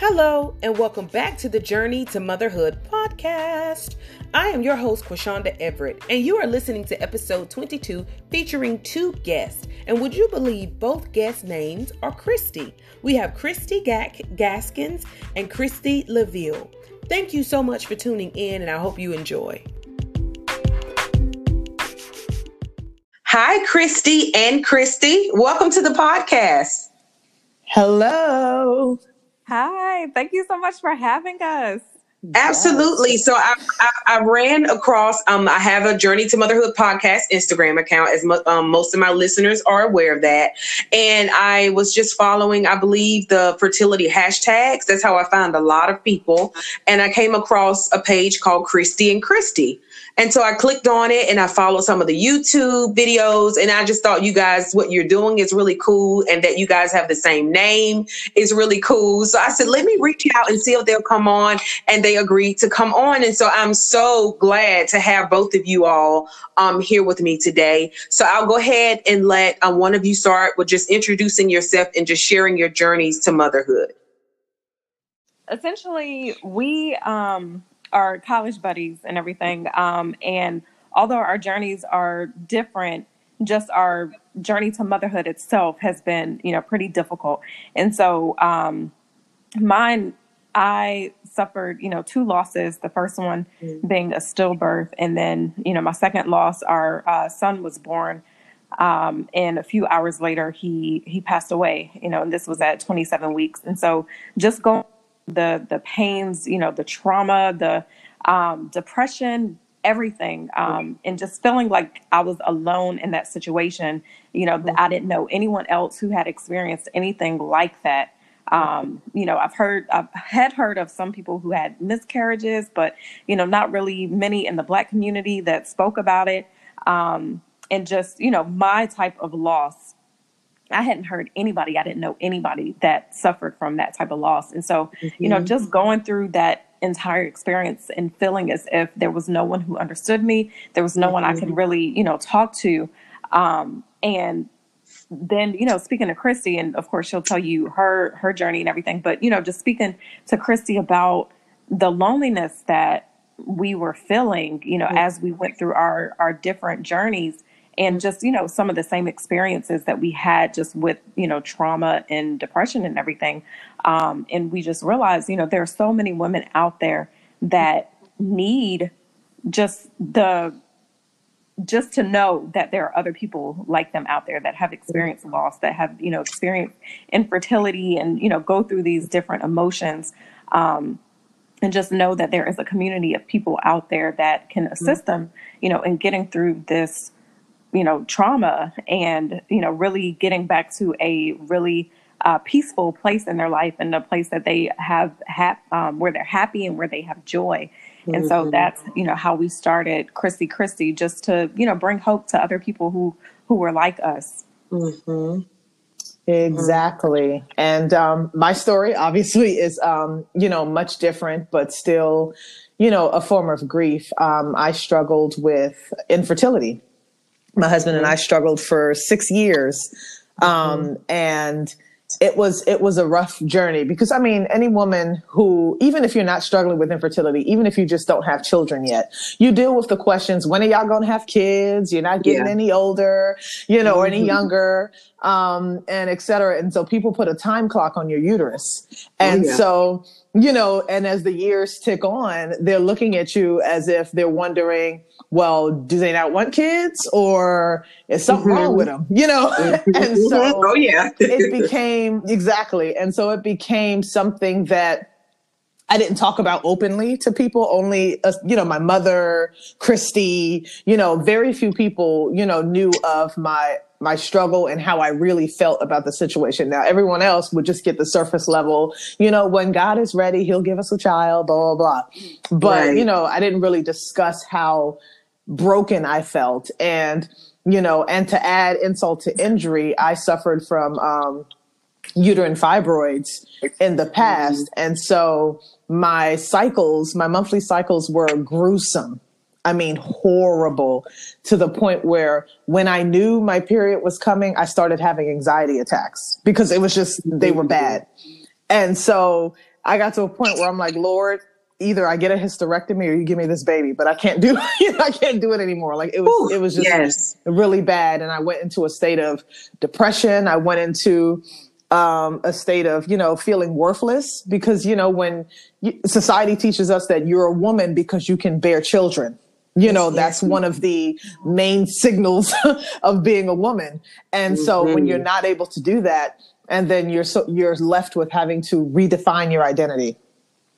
Hello, and welcome back to the Journey to Motherhood podcast. I am your host, Quashonda Everett, and you are listening to episode 22 featuring two guests. And would you believe both guest names are Christy? We have Christie Gaskins and Christi Leveille. Thank you so much for tuning in, and I hope you enjoy. Hi, Christy and Christy. Welcome to the podcast. Hello. Hi, thank you so much for having us. Absolutely. So I, I, I, ran across, um, I have a Journey to Motherhood podcast Instagram account, as mo- um, most of my listeners are aware of that. And I was just following, I believe, the fertility hashtags. That's how I found a lot of people. And I came across a page called Christy and Christy. And so I clicked on it and I followed some of the YouTube videos. And I just thought you guys, what you're doing is really cool. And that you guys have the same name is really cool. So I said, let me reach out and see if they'll come on. And they agreed to come on. And so I'm so glad to have both of you all um, here with me today. So I'll go ahead and let um, one of you start with just introducing yourself and just sharing your journeys to motherhood. Essentially, we, um, our college buddies and everything. Um, and although our journeys are different, just our journey to motherhood itself has been, you know, pretty difficult. And so, um, mine, I suffered, you know, two losses. The first one mm. being a stillbirth, and then, you know, my second loss, our uh, son was born. Um, and a few hours later, he he passed away. You know, and this was at 27 weeks. And so, just going the the pains, you know, the trauma, the um, depression, everything, um, and just feeling like I was alone in that situation. You know, that I didn't know anyone else who had experienced anything like that. Um, you know, I've heard, I've had heard of some people who had miscarriages, but you know, not really many in the Black community that spoke about it. Um, and just, you know, my type of loss I hadn't heard anybody, I didn't know anybody that suffered from that type of loss. And so, mm-hmm. you know, mm-hmm. just going through that entire experience and feeling as if there was no one who understood me, there was no mm-hmm. one I could mm-hmm. really, you know, talk to. Um, and then, you know, speaking to Christy, and of course she'll tell you her her journey and everything, but you know, just speaking to Christy about the loneliness that we were feeling, you know, mm-hmm. as we went through our our different journeys and just you know some of the same experiences that we had just with you know trauma and depression and everything um, and we just realized you know there are so many women out there that need just the just to know that there are other people like them out there that have experienced loss that have you know experienced infertility and you know go through these different emotions um, and just know that there is a community of people out there that can assist mm-hmm. them you know in getting through this you know trauma and you know really getting back to a really uh, peaceful place in their life and a place that they have ha- um, where they're happy and where they have joy mm-hmm. and so mm-hmm. that's you know how we started christy christy just to you know bring hope to other people who who were like us mm-hmm. Exactly. And um, my story obviously is, um, you know, much different, but still, you know, a form of grief. Um, I struggled with infertility my husband and I struggled for six years. Um, mm-hmm. and it was it was a rough journey because I mean any woman who even if you're not struggling with infertility, even if you just don't have children yet, you deal with the questions: when are y'all going to have kids? You're not getting yeah. any older, you know, mm-hmm. or any mm-hmm. younger, um, and et cetera. And so people put a time clock on your uterus, and oh, yeah. so you know, and as the years tick on, they're looking at you as if they're wondering well, do they not want kids or is something mm-hmm. wrong with them? You know? and so oh, yeah. it became exactly. And so it became something that I didn't talk about openly to people. Only, uh, you know, my mother, Christy, you know, very few people, you know, knew of my my struggle and how I really felt about the situation. Now, everyone else would just get the surface level, you know, when God is ready, he'll give us a child, blah, blah, blah. But, right. you know, I didn't really discuss how broken I felt. And, you know, and to add insult to injury, I suffered from um, uterine fibroids in the past. Mm-hmm. And so my cycles, my monthly cycles were gruesome. I mean, horrible to the point where when I knew my period was coming, I started having anxiety attacks because it was just, they were bad. And so I got to a point where I'm like, Lord, either I get a hysterectomy or you give me this baby, but I can't do I can't do it anymore. Like it was Ooh, it was just yes. really bad. And I went into a state of depression. I went into um, a state of, you know, feeling worthless because, you know, when you, society teaches us that you're a woman because you can bear children, you know, that's one of the main signals of being a woman. And mm-hmm. so when you're mm-hmm. not able to do that, and then you're so, you're left with having to redefine your identity.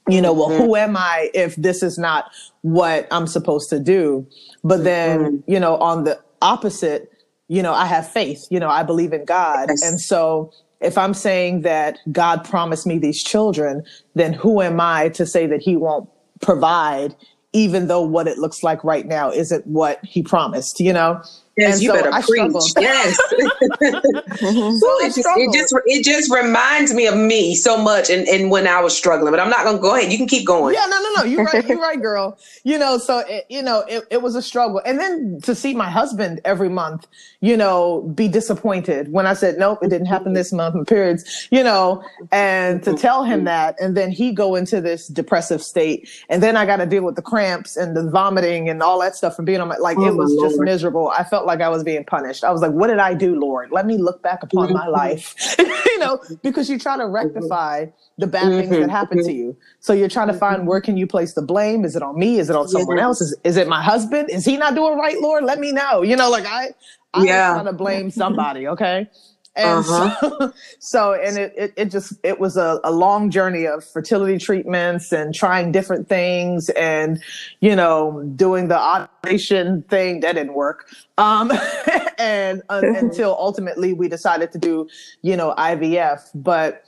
You know, mm-hmm. well, who am I if this is not what I'm supposed to do? But then, mm-hmm. you know, on the opposite, you know, I have faith, you know, I believe in God. Yes. And so if I'm saying that God promised me these children, then who am I to say that he won't provide, even though what it looks like right now isn't what he promised, you know? Yes, and you so better I preach. Struggled. Yes. mm-hmm. so it, just, it just it just reminds me of me so much and, and when I was struggling. But I'm not gonna go ahead. You can keep going. Yeah, no, no, no. You're right, you're right, girl. You know, so it, you know, it, it was a struggle. And then to see my husband every month, you know, be disappointed when I said, Nope, it didn't happen this month in periods, you know, and to tell him that and then he go into this depressive state. And then I gotta deal with the cramps and the vomiting and all that stuff from being on my like oh, it was just miserable. I felt like I was being punished. I was like, what did I do, Lord? Let me look back upon my mm-hmm. life, you know, because you try to rectify the bad mm-hmm. things that mm-hmm. happen to you. So you're trying to find mm-hmm. where can you place the blame? Is it on me? Is it on someone else? Is, is it my husband? Is he not doing right, Lord? Let me know. You know, like I, I'm yeah. trying to blame somebody. Okay. And uh-huh. so, so, and it, it, it, just, it was a, a long journey of fertility treatments and trying different things and, you know, doing the ovulation thing that didn't work. Um, and uh, until ultimately we decided to do, you know, IVF. But,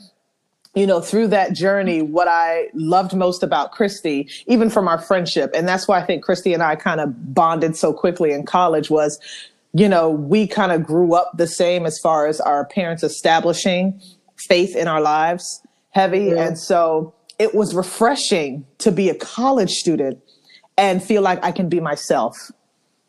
you know, through that journey, what I loved most about Christy, even from our friendship, and that's why I think Christy and I kind of bonded so quickly in college was you know, we kind of grew up the same as far as our parents establishing faith in our lives heavy. Yeah. And so it was refreshing to be a college student and feel like I can be myself.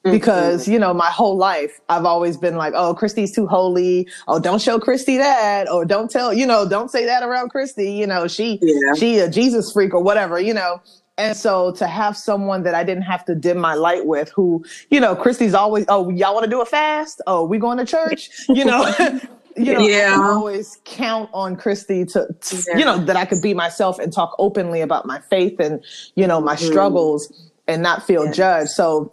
Mm-hmm. Because, you know, my whole life I've always been like, oh, Christy's too holy. Oh, don't show Christy that. Or don't tell, you know, don't say that around Christy. You know, she, yeah. she a Jesus freak or whatever, you know. And so to have someone that I didn't have to dim my light with, who, you know, Christy's always, oh, y'all want to do a fast? Oh, we going to church? You know, you know, yeah. I always count on Christy to, to yeah. you know, that I could be myself and talk openly about my faith and, you know, my mm. struggles and not feel yeah. judged. So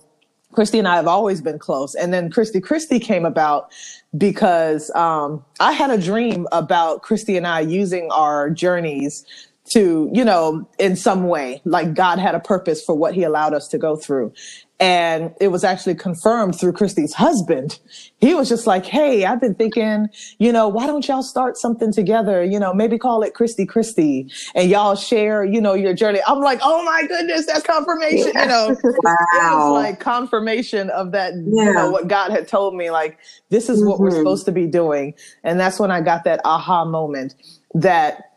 Christy and I have always been close. And then Christy Christy came about because um, I had a dream about Christy and I using our journeys to, you know, in some way, like God had a purpose for what he allowed us to go through. And it was actually confirmed through Christy's husband. He was just like, Hey, I've been thinking, you know, why don't y'all start something together? You know, maybe call it Christy Christy and y'all share, you know, your journey. I'm like, Oh my goodness, that's confirmation. You know, wow. it was like confirmation of that, yeah. you know, what God had told me, like, this is what mm-hmm. we're supposed to be doing. And that's when I got that aha moment that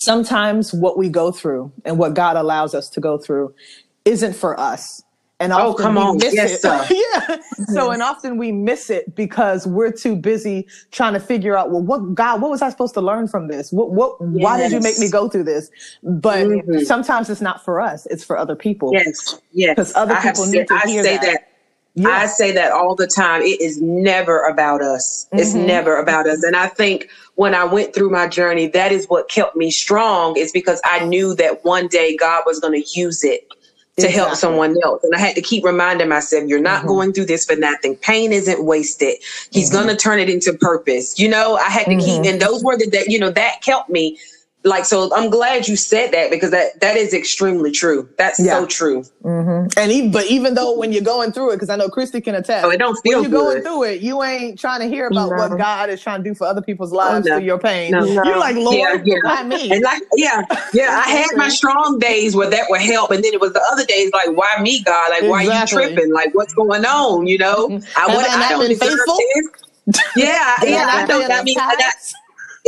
sometimes what we go through and what God allows us to go through isn't for us. And oh, come on. Yes, yeah. Mm-hmm. So, and often we miss it because we're too busy trying to figure out, well, what God, what was I supposed to learn from this? What, what, yes. why did you make me go through this? But mm-hmm. sometimes it's not for us. It's for other people. Yes. Yes. Because other people need to hear that. that. I say that all the time. It is never about us. Mm-hmm. It's never about us. And I think when I went through my journey, that is what kept me strong, is because I knew that one day God was going to use it to exactly. help someone else. And I had to keep reminding myself, you're not mm-hmm. going through this for nothing. Pain isn't wasted. He's mm-hmm. going to turn it into purpose. You know, I had to keep, mm-hmm. and those were the, that, you know, that helped me like so i'm glad you said that because that that is extremely true that's yeah. so true mm-hmm. and even but even though when you're going through it because i know christy can attest oh, it don't feel when you're good. going through it you ain't trying to hear about no. what god is trying to do for other people's lives oh, no. through your pain no, you're like lord yeah, yeah. why me and like yeah yeah i had my strong days where that would help and then it was the other days like why me god like why are you tripping like what's going on you know mm-hmm. i, would, I don't deserve this yeah yeah, I don't I mean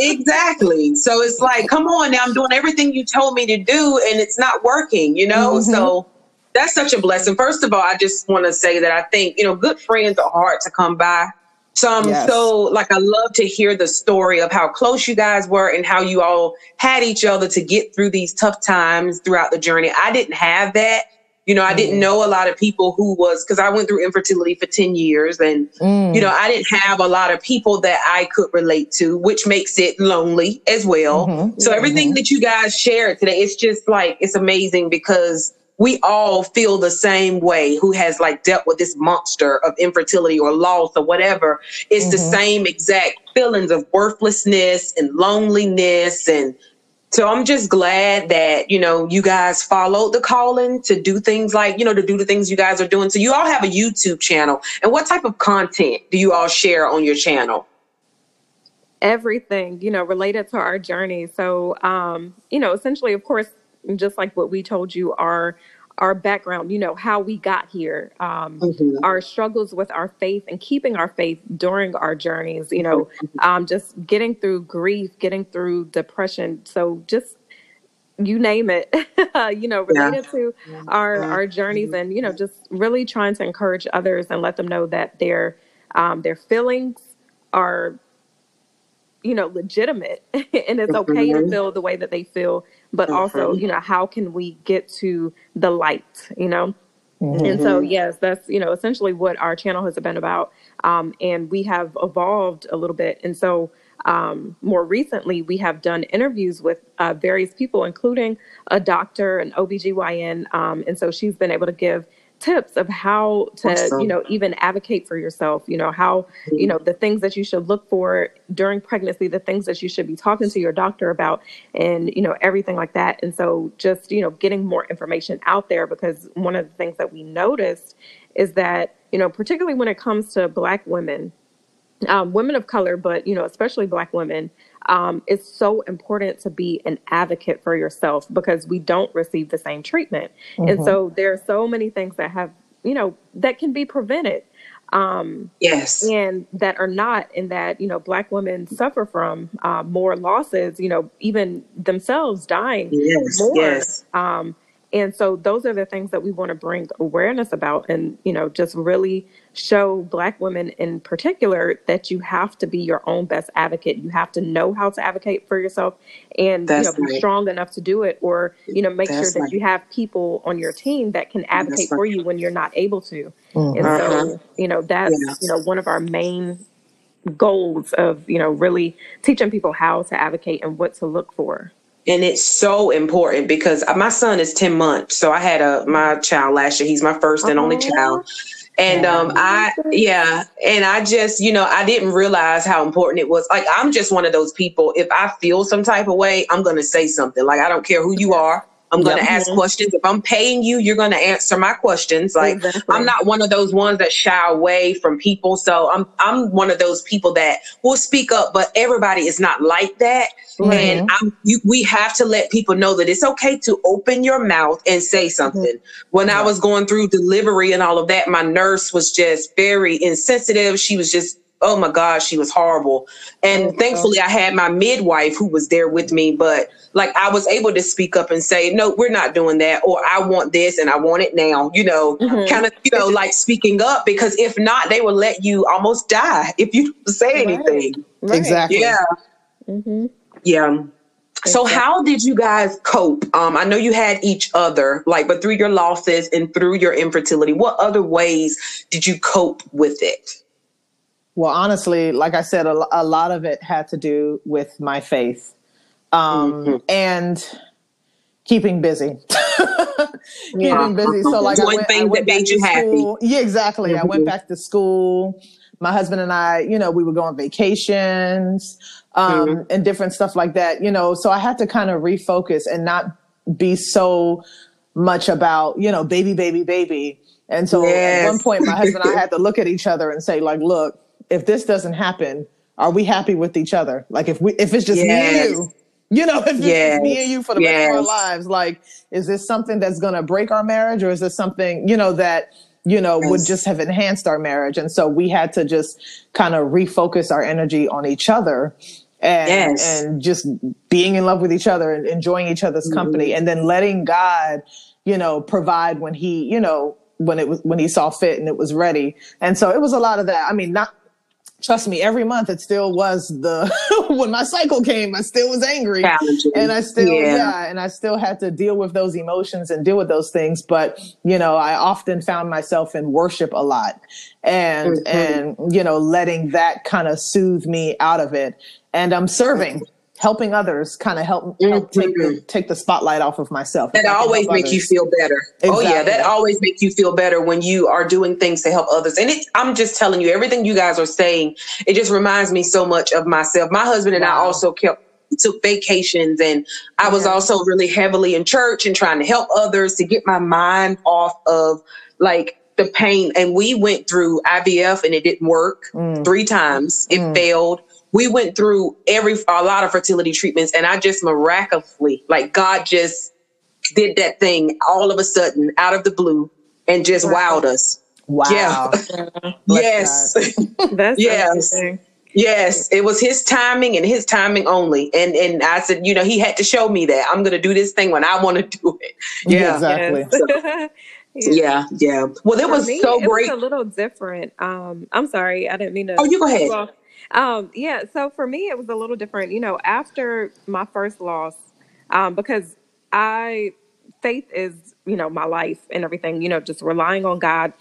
Exactly. So it's like, come on now, I'm doing everything you told me to do and it's not working, you know? Mm-hmm. So that's such a blessing. First of all, I just want to say that I think, you know, good friends are hard to come by. So I'm yes. so like I love to hear the story of how close you guys were and how you all had each other to get through these tough times throughout the journey. I didn't have that. You know, I didn't mm. know a lot of people who was because I went through infertility for 10 years and mm. you know, I didn't have a lot of people that I could relate to, which makes it lonely as well. Mm-hmm. So everything mm-hmm. that you guys shared today, it's just like it's amazing because we all feel the same way who has like dealt with this monster of infertility or loss or whatever. It's mm-hmm. the same exact feelings of worthlessness and loneliness and so I'm just glad that, you know, you guys followed the calling to do things like, you know, to do the things you guys are doing. So you all have a YouTube channel. And what type of content do you all share on your channel? Everything, you know, related to our journey. So, um, you know, essentially, of course, just like what we told you, our our background, you know, how we got here, um, mm-hmm. our struggles with our faith and keeping our faith during our journeys, you know, um, just getting through grief, getting through depression. So just you name it, you know, related yeah. to our our journeys, and you know, just really trying to encourage others and let them know that their um, their feelings are you know legitimate and it's okay to mm-hmm. feel the way that they feel but mm-hmm. also you know how can we get to the light you know mm-hmm. and so yes that's you know essentially what our channel has been about um, and we have evolved a little bit and so um, more recently we have done interviews with uh, various people including a doctor an obgyn um, and so she's been able to give tips of how to awesome. you know even advocate for yourself you know how you know the things that you should look for during pregnancy the things that you should be talking to your doctor about and you know everything like that and so just you know getting more information out there because one of the things that we noticed is that you know particularly when it comes to black women um, women of color but you know especially black women um, it's so important to be an advocate for yourself because we don't receive the same treatment. Mm-hmm. And so there are so many things that have, you know, that can be prevented. Um, yes. And that are not, and that, you know, Black women suffer from uh, more losses, you know, even themselves dying yes, more. Yes. Um, and so those are the things that we want to bring awareness about and, you know, just really show Black women in particular that you have to be your own best advocate. You have to know how to advocate for yourself and, you know, be strong enough to do it or, you know, make That's sure that right. you have people on your team that can advocate for you when you're not able to. Mm-hmm. And so, uh-huh. you know, that's, yeah. you know, one of our main goals of, you know, really teaching people how to advocate and what to look for and it's so important because my son is 10 months so i had a my child last year he's my first and only child and um i yeah and i just you know i didn't realize how important it was. Like i'm just one of those people. If i feel some type of way i'm gonna say something. Like i don't care who you are I'm going to yep. ask mm-hmm. questions. If I'm paying you, you're going to answer my questions. Like exactly. I'm not one of those ones that shy away from people. So I'm I'm one of those people that will speak up, but everybody is not like that. Mm-hmm. And I'm you, we have to let people know that it's okay to open your mouth and say mm-hmm. something. Mm-hmm. When yeah. I was going through delivery and all of that, my nurse was just very insensitive. She was just oh my gosh, she was horrible. And oh, thankfully, I had my midwife who was there with me, but like I was able to speak up and say, no, we're not doing that, or I want this and I want it now, you know, mm-hmm. kind of, you know, like speaking up because if not, they will let you almost die if you say anything. Right. Exactly. Yeah. Mm-hmm. Yeah. So how did you guys cope? Um, I know you had each other, like, but through your losses and through your infertility, what other ways did you cope with it? Well, honestly, like I said, a, a lot of it had to do with my faith um, mm-hmm. and keeping busy. keeping yeah. busy. So, like, one thing that made you happy. Yeah, exactly. Mm-hmm. I went back to school. My husband and I, you know, we would go on vacations um, mm-hmm. and different stuff like that. You know, so I had to kind of refocus and not be so much about, you know, baby, baby, baby. And so yes. at one point, my husband and I had to look at each other and say, like, look, if this doesn't happen, are we happy with each other? Like if we if it's just yes. me and you, you know, if yes. it's me and you for the yes. rest of our lives, like is this something that's gonna break our marriage or is this something, you know, that you know, yes. would just have enhanced our marriage. And so we had to just kind of refocus our energy on each other and yes. and just being in love with each other and enjoying each other's mm-hmm. company and then letting God, you know, provide when he, you know, when it was when he saw fit and it was ready. And so it was a lot of that. I mean, not trust me, every month it still was the when my cycle came, I still was angry, and I still yeah. yeah. and I still had to deal with those emotions and deal with those things. But you know, I often found myself in worship a lot, and mm-hmm. and you know, letting that kind of soothe me out of it. And I'm serving helping others kind of help, help mm-hmm. take the, take the spotlight off of myself. That always make others. you feel better. Exactly. Oh yeah, that always makes you feel better when you are doing things to help others. And it, I'm just telling you, everything you guys are saying, it just reminds me so much of myself. My husband and wow. I also kept took vacations and I was yeah. also really heavily in church and trying to help others to get my mind off of like the pain. And we went through IVF and it didn't work mm. three times. It mm. failed we went through every a lot of fertility treatments and i just miraculously like god just did that thing all of a sudden out of the blue and just wowed us. Wow. Yeah. Yes. That's yes. yes. It was his timing and his timing only. And and i said you know he had to show me that i'm gonna do this thing when i want to do it. Yeah. Exactly. So, yeah. yeah, Well, it was me, so great. Was a little different. Um, I'm sorry, I didn't mean to. Oh, you go ahead. Um, yeah, so for me, it was a little different. You know, after my first loss, um, because I faith is you know my life and everything. You know, just relying on God.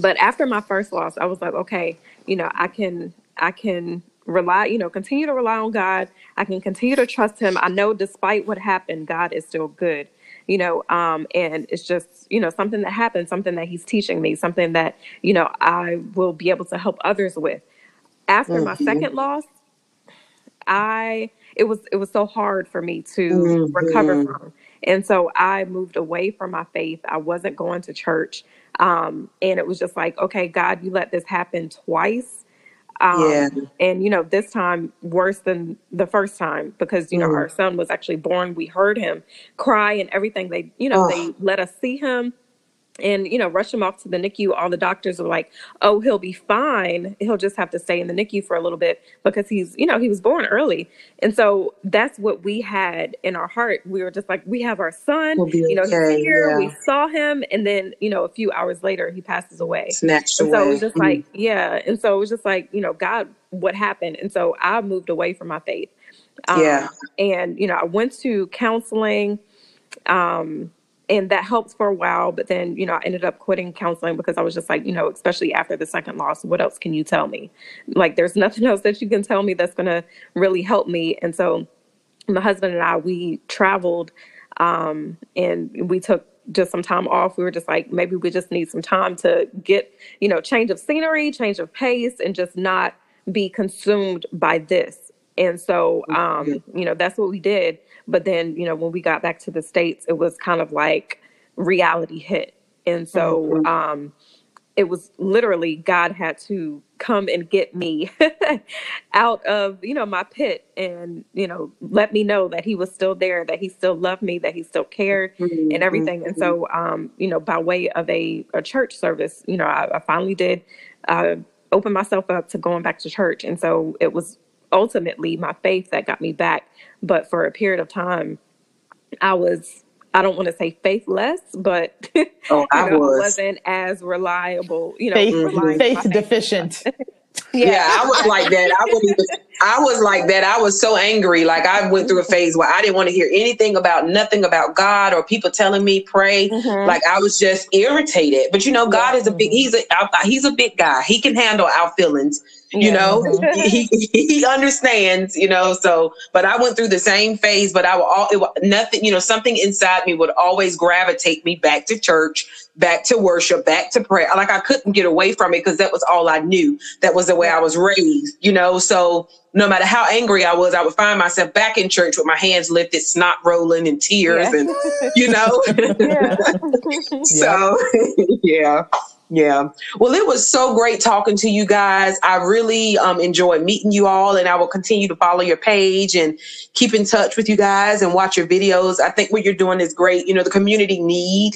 But after my first loss, I was like, okay, you know, I can I can rely, you know, continue to rely on God. I can continue to trust Him. I know, despite what happened, God is still good you know um, and it's just you know something that happened something that he's teaching me something that you know i will be able to help others with after my Mhm. second loss, I it was it was so hard for me to recover Mhm. from. And so I moved away from my faith. I wasn't going to church. Um, and it was just like, okay, God, you let this happen twice. Yeah. Um, and you know, this time worse than the first time because you know our son was actually born. We heard him cry and everything. They, you know, they let us see him and you know rush him off to the NICU. All the doctors were like, "Oh, he'll be fine. He'll just have to stay in the NICU for a little bit because he's, you know, he was born early." And so that's what we had in our heart. We were just like, "We have our son. We'll you know, okay. he's here. Yeah. We saw him, and then you know, a few hours later, he passes away. Snatched and away. So it was just mm-hmm. like, yeah. And so it was just like, you know, God, what happened? And so I moved away from my faith. Um, yeah. And you know, I went to counseling. Um, and that helped for a while but then you know i ended up quitting counseling because i was just like you know especially after the second loss what else can you tell me? Like there's nothing else that you can tell me that's going to really help me. And so my husband and i we traveled um, and we took just some time off. We were just like maybe we just need some time to get you know change of scenery change of pace and just not be consumed by this. And so um, you know that's what we did but then, you know, when we got back to the States, it was kind of like reality hit. And so mm-hmm. um, it was literally God had to come and get me out of, you know, my pit and, you know, let me know that he was still there, that he still loved me, that he still cared mm-hmm. and everything. And so, um, you know, by way of a, a church service, you know, I, I finally did uh, open myself up to going back to church. And so it was ultimately my faith that got me back but for a period of time, I was, I don't want to say faithless, but oh, I know, was. wasn't as reliable, you know, faith, faith deficient. Yeah. yeah. I was like that. I was even, I was like that. I was so angry. Like I went through a phase where I didn't want to hear anything about nothing about God or people telling me pray. Mm-hmm. Like I was just irritated. But you know, God yeah. is a big. He's a he's a big guy. He can handle our feelings you yeah. know mm-hmm. he, he understands you know so but i went through the same phase but i will all it, was nothing you know something inside me would always gravitate me back to church back to worship back to prayer like i couldn't get away from it because that was all i knew that was the way i was raised you know so no matter how angry i was i would find myself back in church with my hands lifted snot rolling and tears yeah. and you know so yeah yeah. Well, it was so great talking to you guys. I really um, enjoyed meeting you all, and I will continue to follow your page and keep in touch with you guys and watch your videos. I think what you're doing is great. You know, the community need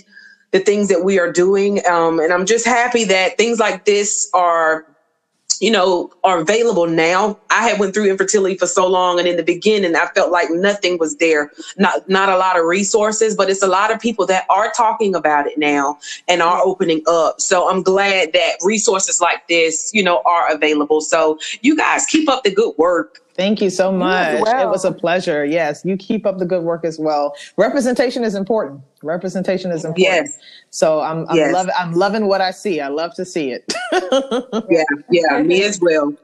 the things that we are doing. Um, and I'm just happy that things like this are you know are available now. I had went through infertility for so long and in the beginning i felt like nothing was there. Not not a lot of resources but it's a lot of people that are talking about it now and are opening up. So i'm glad that resources like this you know are available. So you guys keep up the good work Thank you so much. Well. It was a pleasure. Yes, you keep up the good work as well. Representation is important. Representation is important. Yes. So I'm I'm yes. loving I'm loving what I see. I love to see it. yeah, yeah, me as well.